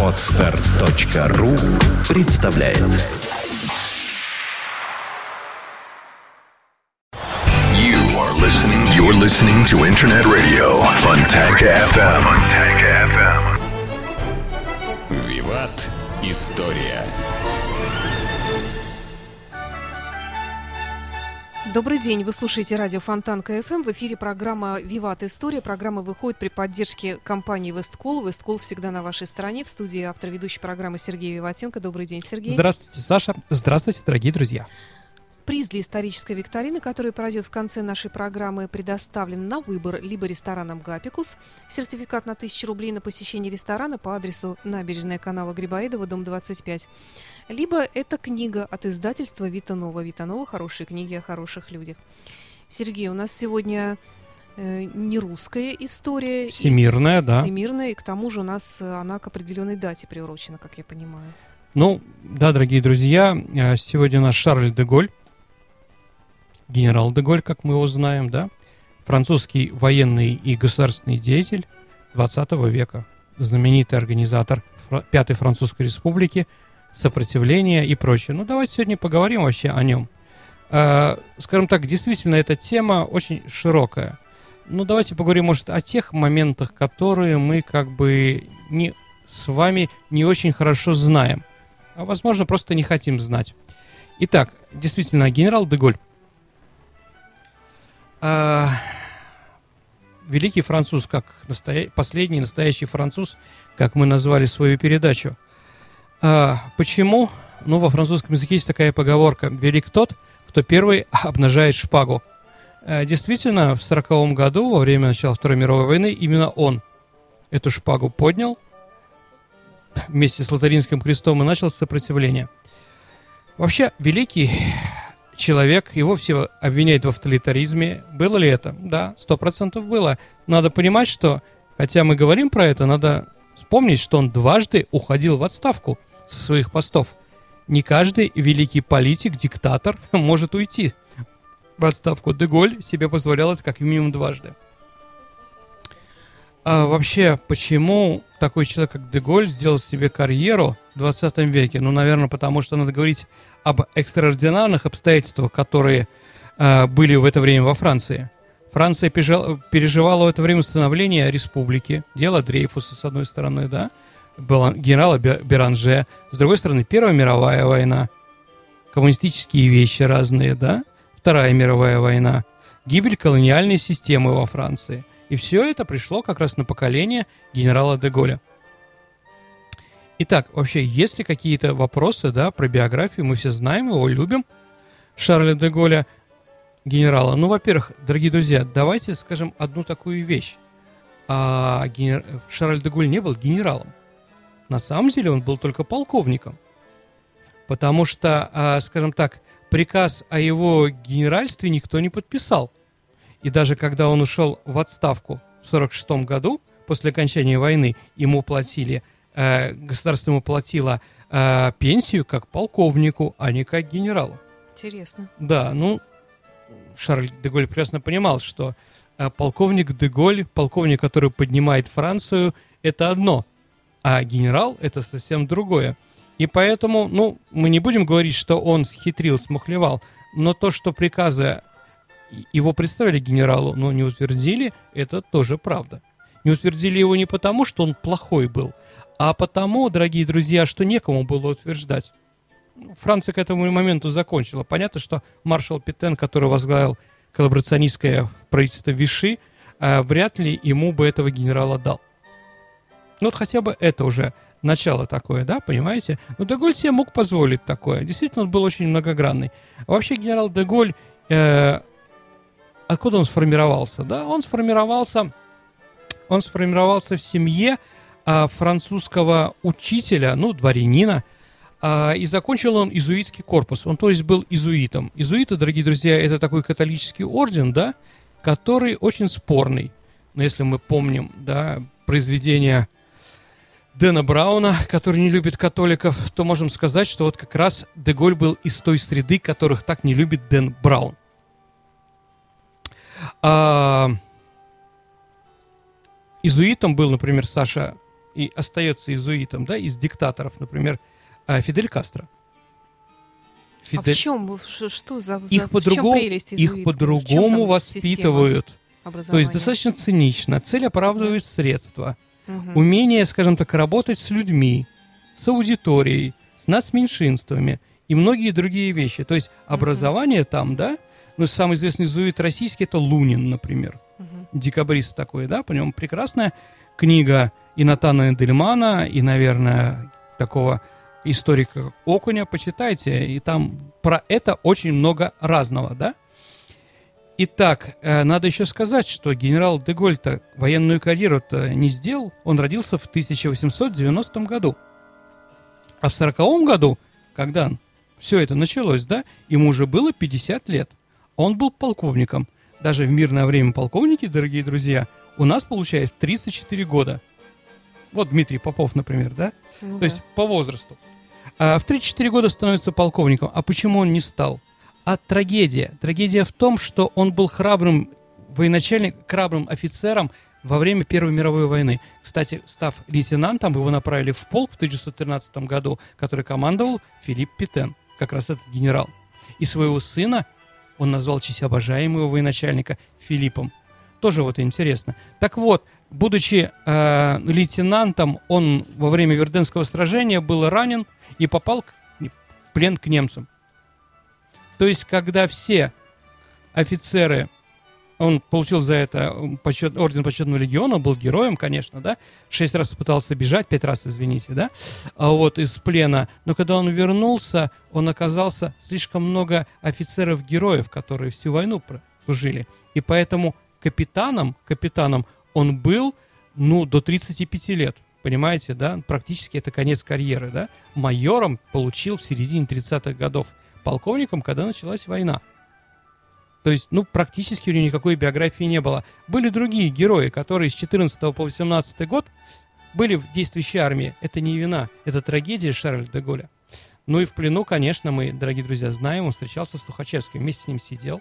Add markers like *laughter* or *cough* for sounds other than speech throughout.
Отстар.ру представляет You are listening. You're listening to Internet Radio Fontanka FM. Fontanka FM. Виват. История. Добрый день, вы слушаете радио Фонтанка FM. В эфире программа «Виват История». Программа выходит при поддержке компании «WestCall». «WestCall» всегда на вашей стороне. В студии автор ведущей программы Сергей Виватенко. Добрый день, Сергей. Здравствуйте, Саша. Здравствуйте, дорогие друзья. Приз для исторической викторины, который пройдет в конце нашей программы, предоставлен на выбор либо рестораном «Гапикус», сертификат на 1000 рублей на посещение ресторана по адресу набережная канала Грибоедова, дом 25, либо это книга от издательства «Витанова». «Витанова» — хорошие книги о хороших людях. Сергей, у нас сегодня э, не русская история. Всемирная, и, да. Всемирная, и к тому же у нас э, она к определенной дате приурочена, как я понимаю. Ну, да, дорогие друзья, э, сегодня у нас Шарль де Голь, генерал де Голь, как мы его знаем, да, французский военный и государственный деятель 20 века, знаменитый организатор Пятой Французской Республики, сопротивления и прочее. Ну, давайте сегодня поговорим вообще о нем. Э, скажем так, действительно, эта тема очень широкая. Ну, давайте поговорим, может, о тех моментах, которые мы как бы не, с вами не очень хорошо знаем. А, возможно, просто не хотим знать. Итак, действительно, генерал Деголь. А, великий француз, как настоя... последний настоящий француз, как мы назвали свою передачу. А, почему? Ну, во французском языке есть такая поговорка. Велик тот, кто первый *laughs* обнажает шпагу. А, действительно, в 40 году, во время начала Второй мировой войны, именно он эту шпагу поднял вместе с Лотаринским крестом и начал сопротивление. Вообще, великий человек, его все обвиняют в авторитаризме. Было ли это? Да, сто процентов было. Надо понимать, что, хотя мы говорим про это, надо вспомнить, что он дважды уходил в отставку со своих постов. Не каждый великий политик, диктатор *laughs* может уйти в отставку. Деголь себе позволял это как минимум дважды. А вообще, почему такой человек, как Деголь, сделал себе карьеру в 20 веке? Ну, наверное, потому что надо говорить об экстраординарных обстоятельствах, которые э, были в это время во Франции. Франция пережила, переживала в это время становление республики, дело Дрейфуса, с одной стороны, да, генерала Беранже, с другой стороны, Первая мировая война, коммунистические вещи разные, да, Вторая мировая война, гибель колониальной системы во Франции – и все это пришло как раз на поколение генерала Деголя. Итак, вообще, есть ли какие-то вопросы, да, про биографию? Мы все знаем его, любим. Шарля де Голля, генерала. Ну, во-первых, дорогие друзья, давайте скажем одну такую вещь. А, генер... Шарль де Голь не был генералом. На самом деле он был только полковником. Потому что, а, скажем так, приказ о его генеральстве никто не подписал. И даже когда он ушел в отставку в 1946 году, после окончания войны, ему платили, государство ему платило э, пенсию как полковнику, а не как генералу. Интересно. Да, ну, Шарль де Голь прекрасно понимал, что э, полковник де Голь, полковник, который поднимает Францию, это одно, а генерал это совсем другое. И поэтому, ну, мы не будем говорить, что он схитрил, смухлевал, но то, что приказы его представили генералу, но не утвердили, это тоже правда. Не утвердили его не потому, что он плохой был, а потому, дорогие друзья, что некому было утверждать. Франция к этому моменту закончила. Понятно, что маршал Петен, который возглавил коллаборационистское правительство Виши, вряд ли ему бы этого генерала дал. Ну вот хотя бы это уже начало такое, да, понимаете? Но Деголь себе мог позволить такое. Действительно, он был очень многогранный. вообще генерал Деголь э, откуда он сформировался? Да, он сформировался, он сформировался в семье а, французского учителя, ну, дворянина, а, и закончил он изуитский корпус. Он, то есть, был изуитом. Изуиты, дорогие друзья, это такой католический орден, да, который очень спорный. Но если мы помним, да, произведение Дэна Брауна, который не любит католиков, то можем сказать, что вот как раз Деголь был из той среды, которых так не любит Дэн Браун. А, изуитом был, например, Саша, и остается изуитом, да, из диктаторов, например, э, Фидель Кастро. А в чем, что за, за их чем по-другому, прелесть их по-другому воспитывают. То есть достаточно цинично. Цель оправдывает средства. Мгм. Умение, скажем так, работать с людьми, с аудиторией, с нацменьшинствами и многие другие вещи. То есть образование там, да, ну, самый известный изуит российский это Лунин, например. Мгм. Декабрист такой, да, по нему прекрасная книга и Натана Дельмана, и, наверное, такого историка Окуня, почитайте, и там про это очень много разного, да. Итак, э, надо еще сказать, что генерал Деголь-то военную карьеру-то не сделал. Он родился в 1890 году. А в 40 году, когда все это началось, да, ему уже было 50 лет. Он был полковником. Даже в мирное время полковники, дорогие друзья, у нас получает 34 года. Вот Дмитрий Попов, например, да? Ну То да. есть по возрасту. А в 3-4 года становится полковником. А почему он не стал? А трагедия. Трагедия в том, что он был храбрым военачальником, храбрым офицером во время Первой мировой войны. Кстати, став лейтенантом, его направили в полк в 1913 году, который командовал Филипп Петен, как раз этот генерал. И своего сына он назвал честь обожаемого военачальника Филиппом. Тоже вот интересно. Так вот, будучи э, лейтенантом, он во время Верденского сражения был ранен и попал к- в плен к немцам. То есть, когда все офицеры, он получил за это почет- орден почетного легиона, был героем, конечно, да, шесть раз пытался бежать, пять раз, извините, да, а вот из плена, но когда он вернулся, он оказался слишком много офицеров-героев, которые всю войну служили, и поэтому капитаном, капитаном он был, ну, до 35 лет, понимаете, да, практически это конец карьеры, да, майором получил в середине 30-х годов, полковником, когда началась война. То есть, ну, практически у него никакой биографии не было. Были другие герои, которые с 14 по 18 год были в действующей армии. Это не вина, это трагедия Шарля де Голля. Ну и в плену, конечно, мы, дорогие друзья, знаем, он встречался с Тухачевским, вместе с ним сидел.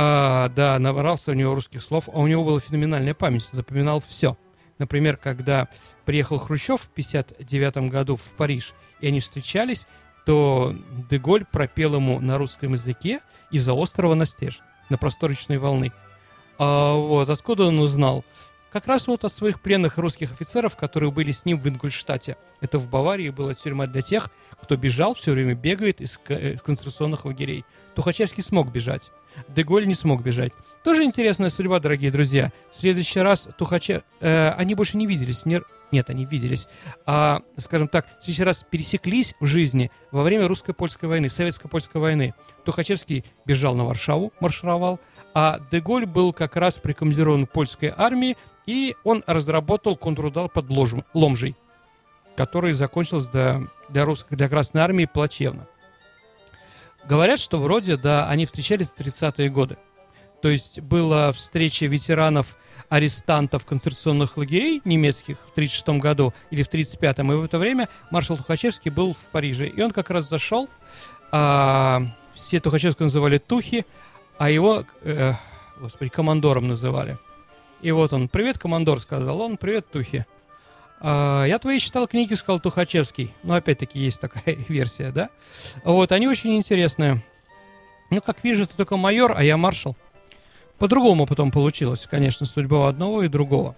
А, да, набрался у него русских слов, а у него была феноменальная память, запоминал все. Например, когда приехал Хрущев в 59 году в Париж, и они встречались, то Деголь пропел ему на русском языке из-за острова Настеж, на простор речной волны. А, вот, откуда он узнал? Как раз вот от своих пленных русских офицеров, которые были с ним в Ингольштате. Это в Баварии была тюрьма для тех, кто бежал, все время бегает э, из концентрационных лагерей. Тухачевский смог бежать. Деголь не смог бежать. Тоже интересная судьба, дорогие друзья. В следующий раз Тухачев... э, они больше не виделись. Не... Нет, они виделись. А, скажем так, в следующий раз пересеклись в жизни во время русско-польской войны, советско-польской войны. Тухачевский бежал на Варшаву, маршировал, а Деголь был как раз прикомандирован к польской армии, и он разработал контрудар под Ложм- Ломжей, который закончился для, для, русской, для Красной Армии плачевно. Говорят, что вроде, да, они встречались в 30-е годы. То есть была встреча ветеранов арестантов концентрационных лагерей немецких в 1936 году или в 1935, и в это время маршал Тухачевский был в Париже. И он как раз зашел, а, все Тухачевского называли Тухи, а его, э, господи, командором называли. И вот он, привет, командор, сказал он, привет, Тухи. «А, я твои читал книги, сказал Тухачевский. Ну, опять-таки, есть такая *laughs* версия, да? Вот, они очень интересные. Ну, как вижу, ты только майор, а я маршал. По-другому потом получилось, конечно, судьба одного и другого.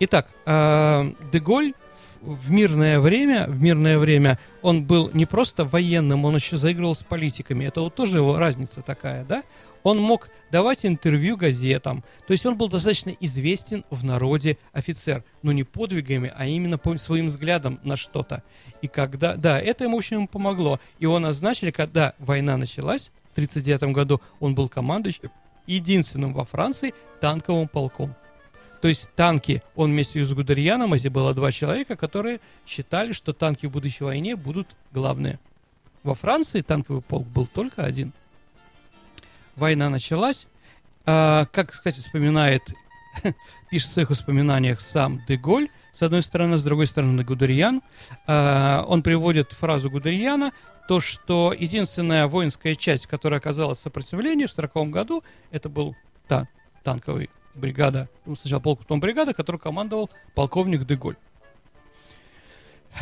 Итак, э, Деголь в мирное время, в мирное время он был не просто военным, он еще заигрывал с политиками. Это вот тоже его разница такая, да? Он мог давать интервью газетам. То есть он был достаточно известен в народе офицер. Но не подвигами, а именно по своим взглядом на что-то. И когда... Да, это ему очень помогло. И его назначили, когда война началась, в 1939 году он был командующим единственным во Франции танковым полком. То есть танки, он вместе с Гудерианом, эти было два человека, которые считали, что танки в будущей войне будут главные. Во Франции танковый полк был только один. Война началась. А, как, кстати, вспоминает, *laughs* пишет в своих воспоминаниях сам Деголь, с одной стороны, с другой стороны Гудериан. А, он приводит фразу Гудериана, то, что единственная воинская часть, которая оказалась в сопротивлении в 1940 году, это был та- танковый бригада, ну, сначала полк, потом бригада, которую командовал полковник Деголь.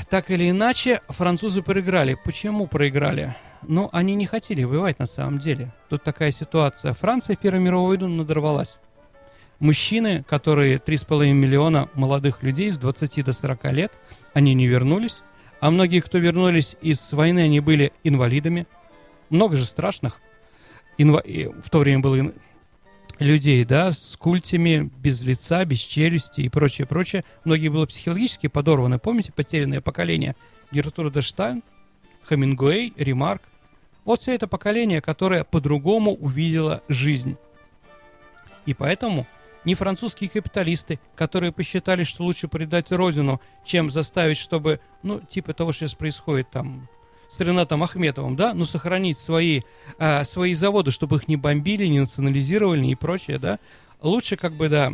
Так или иначе, французы проиграли. Почему проиграли? Ну, они не хотели воевать на самом деле. Тут такая ситуация. Франция в Первую мировую войну надорвалась. Мужчины, которые 3,5 миллиона молодых людей с 20 до 40 лет, они не вернулись. А многие, кто вернулись из войны, они были инвалидами. Много же страшных. Инва... В то время было людей, да, с культями, без лица, без челюсти и прочее, прочее. Многие было психологически подорваны. Помните «Потерянное поколение»? Гертруда Штайн, Хемингуэй, Ремарк. Вот все это поколение, которое по-другому увидело жизнь. И поэтому не французские капиталисты, которые посчитали, что лучше предать родину, чем заставить, чтобы, ну, типа того, что сейчас происходит там с Ренатом Ахметовым, да, ну, сохранить свои, э, свои заводы, чтобы их не бомбили, не национализировали и прочее, да, лучше как бы, да,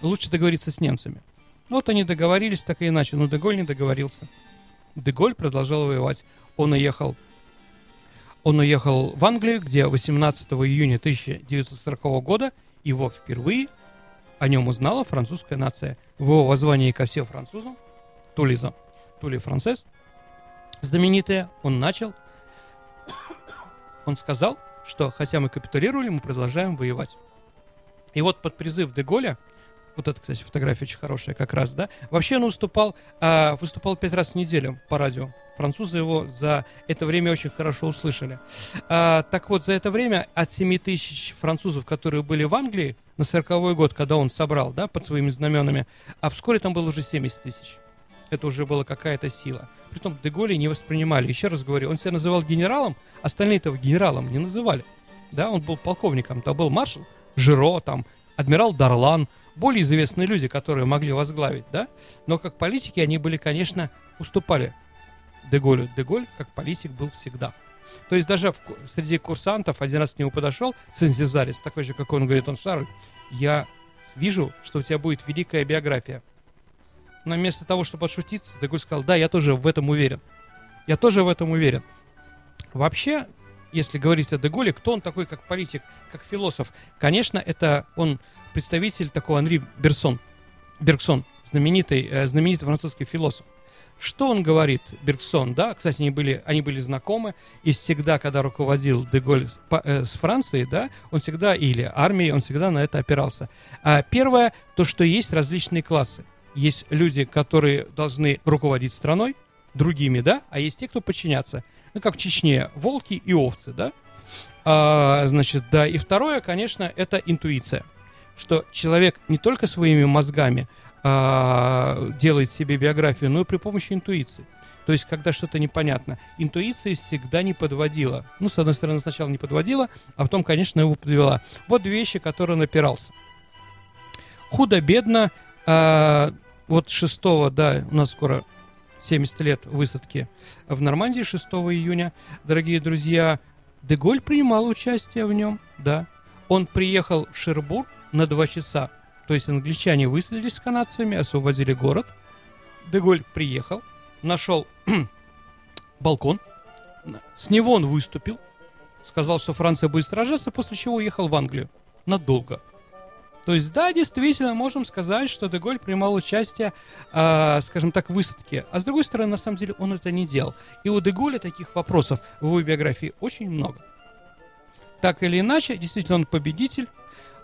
лучше договориться с немцами. Вот они договорились так или иначе, но Деголь не договорился. Деголь продолжал воевать. Он уехал он уехал в Англию, где 18 июня 1940 года его впервые о нем узнала французская нация. В его воззвании ко всем французам, Тулиза, Тули Францез, знаменитая, он начал, он сказал, что хотя мы капитулировали, мы продолжаем воевать. И вот под призыв Деголя, вот это, кстати, фотография очень хорошая как раз, да, вообще он выступал, э, выступал пять раз в неделю по радио Французы его за это время очень хорошо услышали. А, так вот, за это время от 7 тысяч французов, которые были в Англии на 40 год, когда он собрал, да, под своими знаменами, а вскоре там было уже 70 тысяч. Это уже была какая-то сила. Притом Деголи не воспринимали. Еще раз говорю, он себя называл генералом, остальные этого генералом не называли. Да, он был полковником, там был маршал Жиро, там, адмирал Дарлан, более известные люди, которые могли возглавить, да, но как политики они были, конечно, уступали Деголю. Деголь, как политик, был всегда. То есть даже в, среди курсантов один раз к нему подошел Сензизарис, такой же, как он, говорит, он Шарль, я вижу, что у тебя будет великая биография. Но вместо того, чтобы отшутиться, Деголь сказал, да, я тоже в этом уверен. Я тоже в этом уверен. Вообще, если говорить о Деголе, кто он такой как политик, как философ? Конечно, это он представитель такого Анри Берсон, Бергсон, знаменитый, э, знаменитый французский философ. Что он говорит, Бергсон, да, кстати, они были, они были знакомы, и всегда, когда руководил Деголь э, с Францией, да, он всегда, или армией, он всегда на это опирался. А первое, то, что есть различные классы. Есть люди, которые должны руководить страной, другими, да, а есть те, кто подчиняться. Ну, как в Чечне, волки и овцы, да. А, значит, да, и второе, конечно, это интуиция. Что человек не только своими мозгами, а, делает себе биографию, но и при помощи интуиции. То есть, когда что-то непонятно, интуиция всегда не подводила. Ну, с одной стороны, сначала не подводила, а потом, конечно, его подвела. Вот две вещи, которые он опирался. Худо-бедно, а, вот 6 да, у нас скоро 70 лет высадки в Нормандии 6 июня, дорогие друзья, Деголь принимал участие в нем, да. Он приехал в Шербур на два часа то есть англичане высадились с канадцами, освободили город. Деголь приехал, нашел *clears throat* балкон, с него он выступил, сказал, что Франция будет сражаться, после чего уехал в Англию надолго. То есть, да, действительно, можем сказать, что Деголь принимал участие, э, скажем так, в высадке. А с другой стороны, на самом деле, он это не делал. И у Деголя таких вопросов в его биографии очень много. Так или иначе, действительно, он победитель,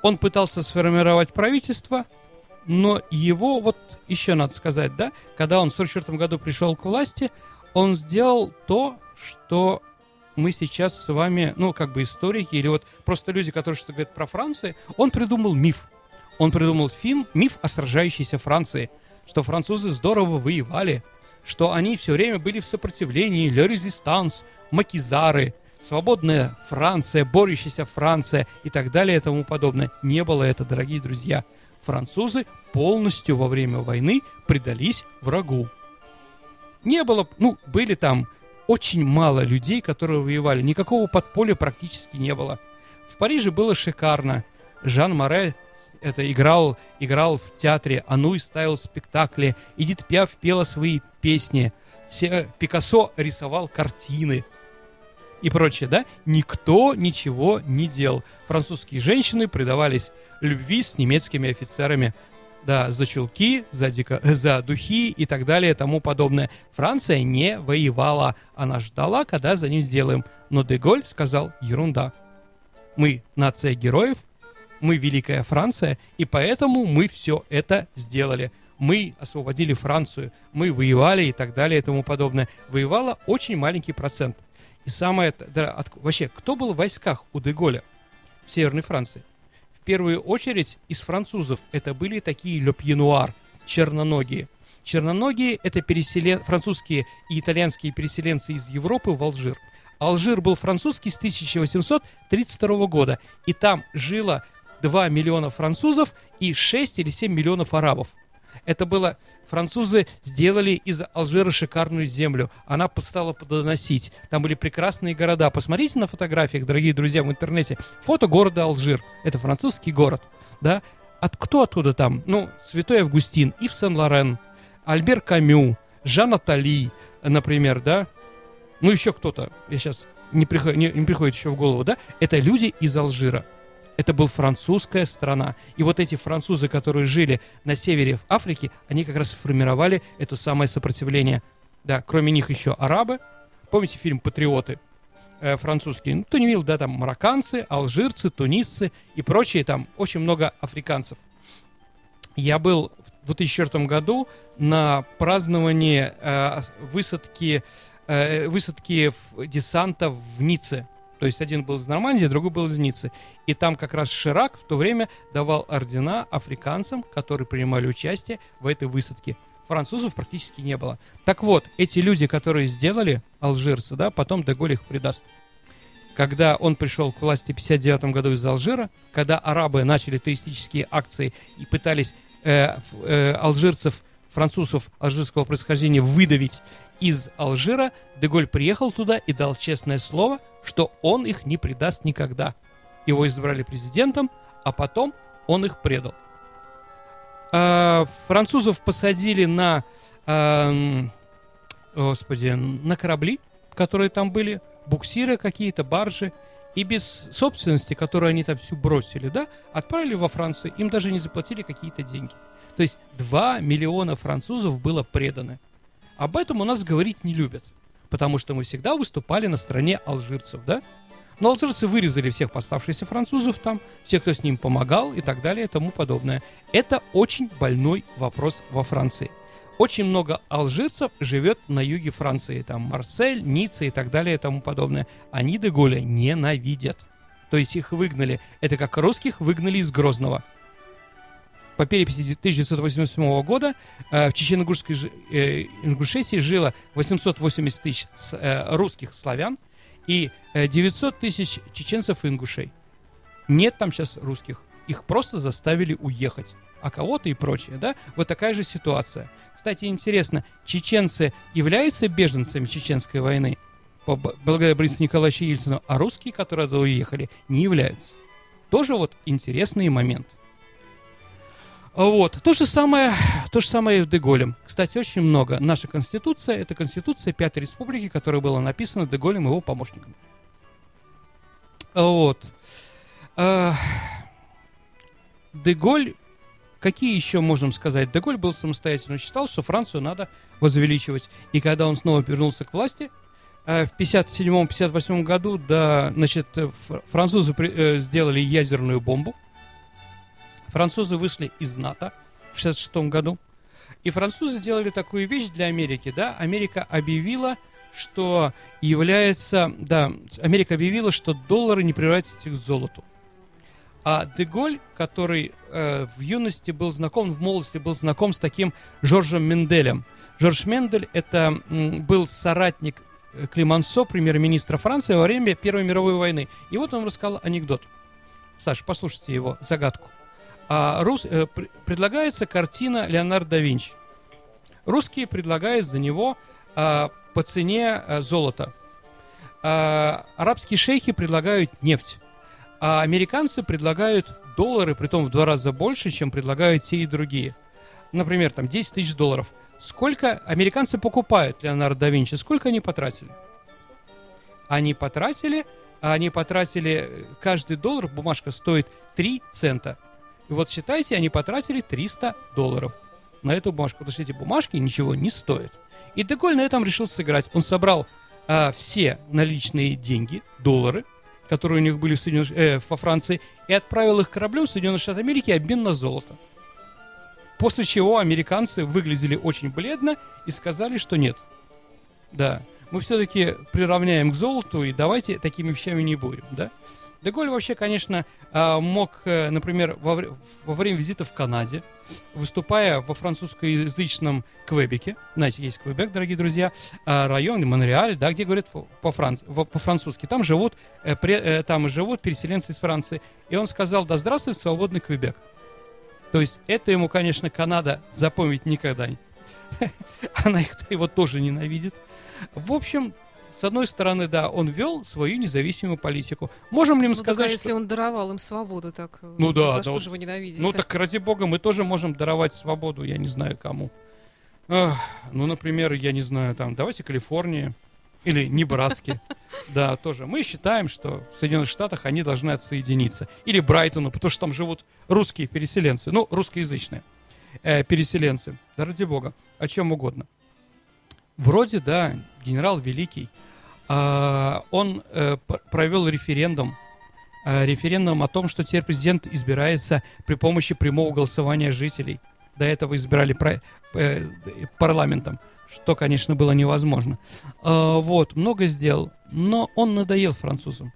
он пытался сформировать правительство, но его, вот еще надо сказать, да, когда он в 1944 году пришел к власти, он сделал то, что мы сейчас с вами, ну, как бы историки, или вот просто люди, которые что-то говорят про Францию, он придумал миф. Он придумал фильм, миф о сражающейся Франции, что французы здорово воевали, что они все время были в сопротивлении, le résistance, макизары – свободная Франция, борющаяся Франция и так далее и тому подобное. Не было это, дорогие друзья. Французы полностью во время войны предались врагу. Не было, ну, были там очень мало людей, которые воевали. Никакого подполья практически не было. В Париже было шикарно. Жан Море это играл, играл в театре, Ануй ставил спектакли, Эдит Пиаф пела свои песни, Пикассо рисовал картины – и прочее, да, никто ничего не делал. Французские женщины предавались любви с немецкими офицерами. Да, за чулки, за, дико, *laughs* за духи и так далее тому подобное. Франция не воевала. Она ждала, когда за ним сделаем. Но Деголь сказал, ерунда. Мы нация героев, мы Великая Франция, и поэтому мы все это сделали. Мы освободили Францию, мы воевали и так далее и тому подобное. Воевала очень маленький процент. И самое... Да, от, вообще, кто был в войсках у Деголя в Северной Франции? В первую очередь из французов это были такие лепьенуар, черноногие. Черноногие – это переселен... французские и итальянские переселенцы из Европы в Алжир. Алжир был французский с 1832 года, и там жило 2 миллиона французов и 6 или 7 миллионов арабов. Это было... Французы сделали из Алжира шикарную землю. Она стала плодоносить. Там были прекрасные города. Посмотрите на фотографиях, дорогие друзья, в интернете. Фото города Алжир. Это французский город. Да? От, кто оттуда там? Ну, Святой Августин, Ив Сен-Лорен, Альбер Камю, Жан Атали, например, да? Ну, еще кто-то. Я сейчас не, приход, не, не приходит еще в голову, да? Это люди из Алжира. Это была французская страна. И вот эти французы, которые жили на севере Африки, они как раз формировали это самое сопротивление. Да, кроме них еще арабы. Помните фильм «Патриоты»? Э, французский. Ну, кто не видел, да, там марокканцы, алжирцы, тунисцы и прочие, там очень много африканцев. Я был в 2004 году на праздновании э, высадки, э, высадки десанта в Ницце. То есть один был из Нормандии, другой был из Ниццы. И там как раз Ширак в то время давал ордена африканцам, которые принимали участие в этой высадке. Французов практически не было. Так вот, эти люди, которые сделали, алжирцы, да, потом Деголь их предаст. Когда он пришел к власти в 59 году из Алжира, когда арабы начали туристические акции и пытались э, э, алжирцев, французов алжирского происхождения выдавить из Алжира, Деголь приехал туда и дал честное слово, что он их не предаст никогда. Его избрали президентом, а потом он их предал. А, французов посадили на, а, господи, на корабли, которые там были, буксиры какие-то, баржи, и без собственности, которую они там всю бросили, да, отправили во Францию, им даже не заплатили какие-то деньги. То есть 2 миллиона французов было преданы. Об этом у нас говорить не любят, потому что мы всегда выступали на стороне алжирцев, да? Но алжирцы вырезали всех поставшихся французов там, всех, кто с ним помогал и так далее и тому подобное. Это очень больной вопрос во Франции. Очень много алжирцев живет на юге Франции, там Марсель, Ницца и так далее и тому подобное. Они Деголя ненавидят. То есть их выгнали. Это как русских выгнали из Грозного по переписи 1988 года э, в Чечено-Ингушской э, Ингушетии жило 880 тысяч э, русских славян и 900 тысяч чеченцев и ингушей. Нет там сейчас русских. Их просто заставили уехать. А кого-то и прочее, да? Вот такая же ситуация. Кстати, интересно, чеченцы являются беженцами чеченской войны? благодаря Борису Николаевичу Ельцину, а русские, которые уехали, не являются. Тоже вот интересный момент. Вот. То же самое, то же самое и в Деголем. Кстати, очень много. Наша конституция – это конституция Пятой Республики, которая была написана Деголем и его помощником. Вот. А, Деголь, какие еще можем сказать? Деголь был самостоятельно считал, что Францию надо возвеличивать. И когда он снова вернулся к власти, э, в 57-58 году, да, значит, французы э, сделали ядерную бомбу – Французы вышли из НАТО в 1966 году. И французы сделали такую вещь для Америки, да, Америка объявила, что является, да, Америка объявила, что доллары не превратятся к золоту. А Деголь, который э, в юности был знаком, в молодости был знаком с таким Жоржем Менделем. Жорж Мендель это был соратник э, Климансо, премьер-министра Франции, во время Первой мировой войны. И вот он рассказал анекдот. Саша, послушайте его загадку а рус, э, пр предлагается картина Леонардо да Винчи. Русские предлагают за него э, по цене э, золота. Э, арабские шейхи предлагают нефть. А американцы предлагают доллары, при том в два раза больше, чем предлагают те и другие. Например, там 10 тысяч долларов. Сколько американцы покупают Леонардо да Винчи? Сколько они потратили? Они потратили, они потратили, э, каждый доллар, бумажка стоит 3 цента. И вот считайте, они потратили 300 долларов на эту бумажку, потому что эти бумажки ничего не стоят. И Деголь на этом решил сыграть. Он собрал а, все наличные деньги, доллары, которые у них были в Соединенных, э, во Франции, и отправил их кораблем в Соединенные Штаты Америки обмен на золото. После чего американцы выглядели очень бледно и сказали, что нет. Да, мы все-таки приравняем к золоту, и давайте такими вещами не будем, да? Деголь вообще, конечно, а, мог, э, например, во, время визита в Канаде, выступая во французскоязычном Квебеке, знаете, есть Квебек, дорогие друзья, а, район Монреаль, да, где говорят по-французски, там живут, э, там живут переселенцы из Франции, и он сказал, да здравствует свободный Квебек. То есть это ему, конечно, Канада запомнить никогда не. *laughs* Она его тоже ненавидит. В общем, с одной стороны, да, он вел свою независимую политику. Можем ли мы ну, сказать, так, а что... если он даровал им свободу, так э, ну, да, за да, что вот, же вы ненавидите? Ну так, ради бога, мы тоже можем даровать свободу, я не знаю кому. Ах, ну, например, я не знаю, там, давайте Калифорнии или Небраски. *laughs* Да, тоже. Мы считаем, что в Соединенных Штатах они должны отсоединиться. Или Брайтону, потому что там живут русские переселенцы. Ну, русскоязычные э, переселенцы. Да ради бога. О чем угодно. Вроде, да, генерал Великий, он э, провел референдум, э, референдум о том, что теперь президент избирается при помощи прямого голосования жителей. До этого избирали э, парламентом, что, конечно, было невозможно. Э, вот, много сделал, но он надоел французам.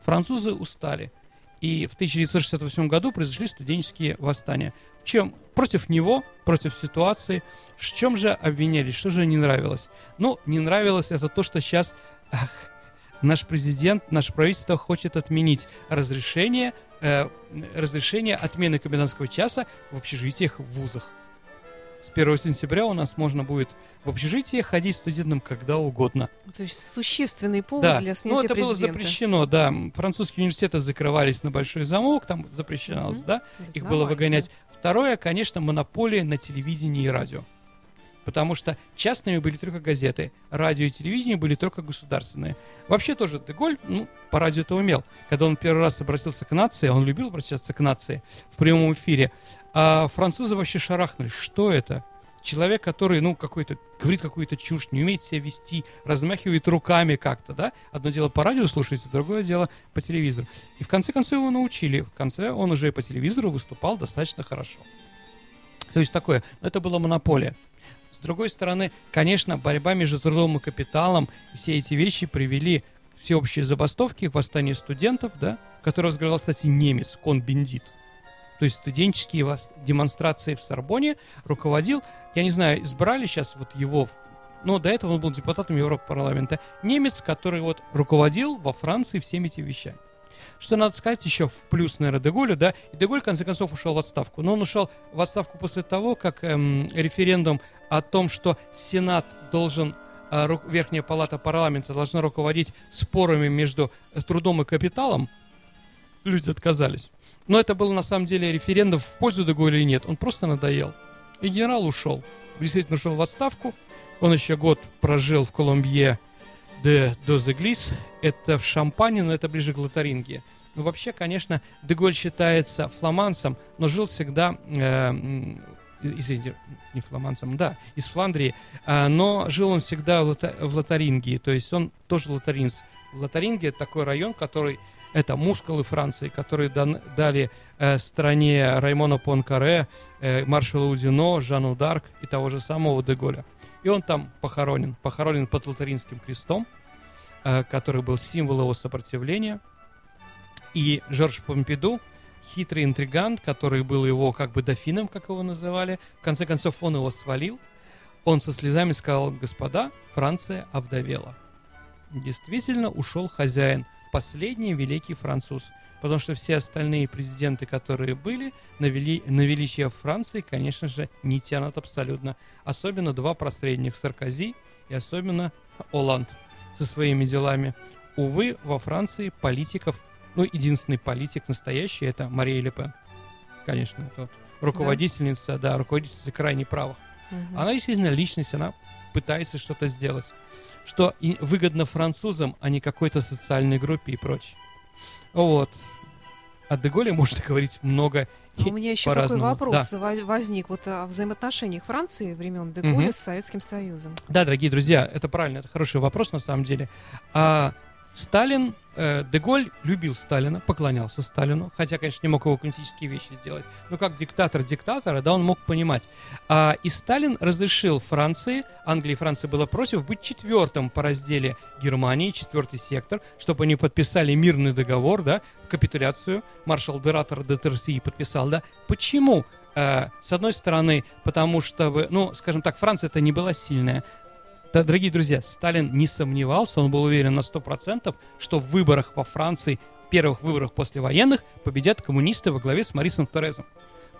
Французы устали. И в 1968 году произошли студенческие восстания. В чем? Против него, против ситуации. В чем же обвинялись? Что же не нравилось? Ну, не нравилось это то, что сейчас ах, наш президент, наше правительство хочет отменить разрешение, э, разрешение отмены комендантского часа в общежитиях в вузах. С 1 сентября у нас можно будет в общежитие ходить студентам когда угодно. То есть существенный повод да. для снятия Ну, это президента. было запрещено, да. Французские университеты закрывались на большой замок, там запрещалось, mm-hmm. да. Их было выгонять. Второе, конечно, монополия на телевидении и радио. Потому что частными были только газеты, радио и телевидение были только государственные. Вообще тоже Деголь, ну, по радио-то умел. Когда он первый раз обратился к нации, он любил обращаться к нации в прямом эфире, а французы вообще шарахнули. Что это? Человек, который, ну, какой-то, говорит какую-то чушь, не умеет себя вести, размахивает руками как-то, да? Одно дело по радио слушать, другое дело по телевизору. И в конце концов его научили. В конце он уже по телевизору выступал достаточно хорошо. То есть такое, это была монополия. С другой стороны, конечно, борьба между трудом и капиталом, все эти вещи привели к всеобщей забастовке, к восстанию студентов, да, который возглавлял, кстати, немец, Кон Бендит то есть студенческие демонстрации в Сорбоне руководил, я не знаю, избрали сейчас вот его, но до этого он был депутатом Европарламента, немец, который вот руководил во Франции всеми этими вещами. Что надо сказать еще в плюс, наверное, Деголю, да, и Деголь, в конце концов, ушел в отставку. Но он ушел в отставку после того, как эм, референдум о том, что Сенат должен э, Верхняя палата парламента должна руководить спорами между э, трудом и капиталом, люди отказались. Но это был на самом деле референдум в пользу Деголя или нет. Он просто надоел. И генерал ушел. Действительно ушел в отставку. Он еще год прожил в Колумбье де Дозеглис. Это в Шампане, но это ближе к Лотарингии. Но вообще, конечно, Деголь считается фламандцем, но жил всегда, э, извините, не фламандцем, да, из Фландрии, э, но жил он всегда в, Лота, в Лотарингии, то есть он тоже лотаринц. Лотарингия это такой район, который это мускулы Франции, которые дан, дали э, стране Раймона Понкаре, э, маршалу Удино, Жанну Дарк и того же самого Деголя. И он там похоронен, похоронен под Лотаринским крестом, который был символ его сопротивления. И Жорж Помпиду, хитрый интригант, который был его как бы дофином, как его называли, в конце концов он его свалил. Он со слезами сказал, господа, Франция овдовела. Действительно ушел хозяин – последний великий француз. Потому что все остальные президенты, которые были, на, вели, на величие Франции, конечно же, не тянут абсолютно. Особенно два посредних Саркози и особенно Оланд со своими делами. Увы, во Франции политиков, ну, единственный политик настоящий, это Мария Ле Пен. Конечно, это вот руководительница, да, да руководительница крайне правых. Угу. Она действительно личность, она пытается что-то сделать что и выгодно французам, а не какой-то социальной группе и прочее. Вот. О Деголе можно говорить много А и У меня еще такой вопрос во- возник вот о взаимоотношениях Франции времен Деголя Мгм. с Советским Союзом. Да, дорогие друзья, это правильно, это хороший вопрос на самом деле. А Сталин, э, Деголь любил Сталина, поклонялся Сталину, хотя, конечно, не мог его коммунистические вещи сделать, но как диктатор диктатора, да, он мог понимать. А, и Сталин разрешил Франции, Англии и Франции было против, быть четвертым по разделе Германии, четвертый сектор, чтобы они подписали мирный договор, да, капитуляцию. Маршал Дератор де Терси подписал, да. Почему? Э, с одной стороны, потому что, ну, скажем так, Франция это не была сильная. Да, дорогие друзья, Сталин не сомневался, он был уверен на 100%, что в выборах во Франции, первых выборах после военных, победят коммунисты во главе с Марисом Торезом.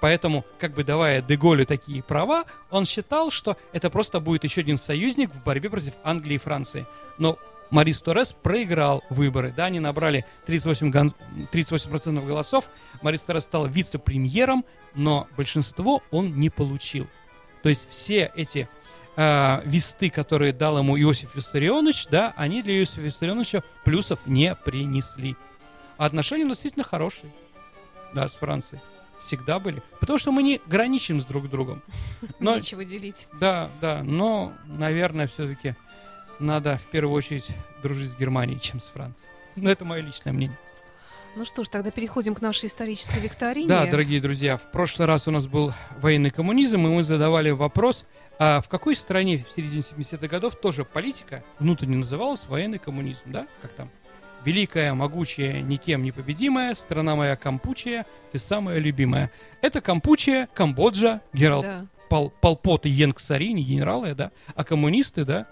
Поэтому, как бы давая Деголю такие права, он считал, что это просто будет еще один союзник в борьбе против Англии и Франции. Но Марис Торрес проиграл выборы. Да, они набрали 38%, гон- 38% голосов. Марис Торрес стал вице-премьером, но большинство он не получил. То есть все эти э, весты, которые дал ему Иосиф Виссарионович, да, они для Иосифа Виссарионовича плюсов не принесли. А отношения у нас действительно хорошие, да, с Францией. Всегда были. Потому что мы не граничим с друг другом. *laughs* Но Нечего делить. да, да, но, наверное, все-таки надо в первую очередь дружить с Германией, чем с Францией. Но это мое личное мнение. Ну что ж, тогда переходим к нашей исторической викторине. Да, дорогие друзья, в прошлый раз у нас был военный коммунизм, и мы задавали вопрос, а в какой стране в середине 70-х годов тоже политика внутренне называлась военный коммунизм, да? Как там? Великая, могучая, никем не победимая, страна моя Кампучия, ты самая любимая. Это Кампучия, Камбоджа, генерал Да. Пол, Полпот и Йенг Сари, не генералы, да, а коммунисты, да,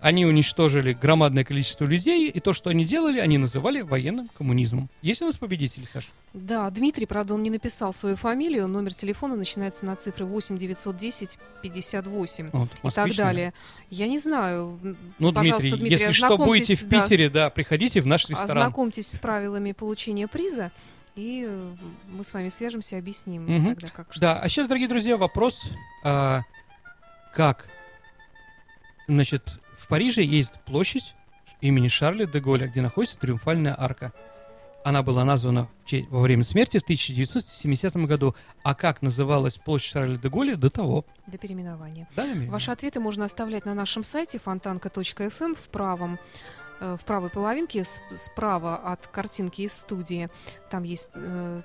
они уничтожили громадное количество людей, и то, что они делали, они называли военным коммунизмом. Есть у нас победители, Саша? Да, Дмитрий, правда, он не написал свою фамилию. Номер телефона начинается на цифры 8 910 58 Вот, и так далее. Я не знаю. Ну, Пожалуйста, Дмитрий, Дмитрий, если что, будете в ознакомьтесь, да, Питере, да, приходите в наш ресторан. Ознакомьтесь с правилами получения приза, и э, мы с вами свяжемся объясним Мгм. тогда, как что. Да, а сейчас, дорогие друзья, вопрос, а, как, значит, в Париже есть площадь имени Шарля де Голля, где находится Триумфальная арка. Она была названа во время смерти в 1970 году. А как называлась площадь Шарля де Голля до того? До переименования. Да? Ваши ответы можно оставлять на нашем сайте фонтанка.фм в правом э, в правой половинке справа от картинки из студии. Там есть э,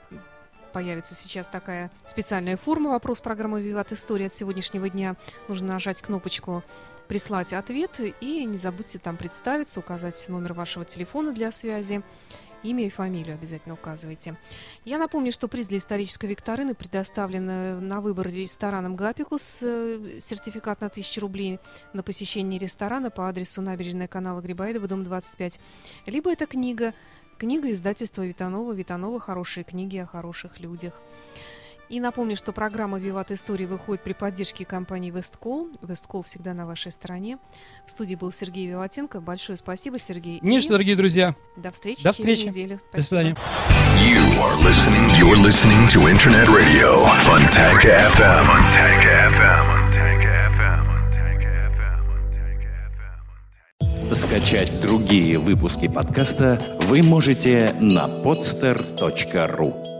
появится сейчас такая специальная форма вопрос программы «Виват История» от сегодняшнего дня. Нужно нажать кнопочку «Прислать ответ» и не забудьте там представиться, указать номер вашего телефона для связи. Имя и фамилию обязательно указывайте. Я напомню, что приз для исторической викторины предоставлен э, на выбор рестораном «Гапикус». э, Сертификат на 1000 рублей на посещение ресторана по адресу набережная канала Грибоедова, дом 25. Либо это книга, книга издательства Витанова, Витанова «Хорошие книги о хороших людях». И напомню, что программа «Виват Истории» выходит при поддержке компании «Весткол». «Весткол» всегда на вашей стороне. В студии был Сергей Виватенко. Большое спасибо, Сергей. Не что, дорогие друзья. До встречи До через встречи. неделю. До свидания. You are listening. You're listening to Internet Radio Fontanka FM. Fontanka FM. Скачать другие выпуски подкаста вы можете на podster.ru.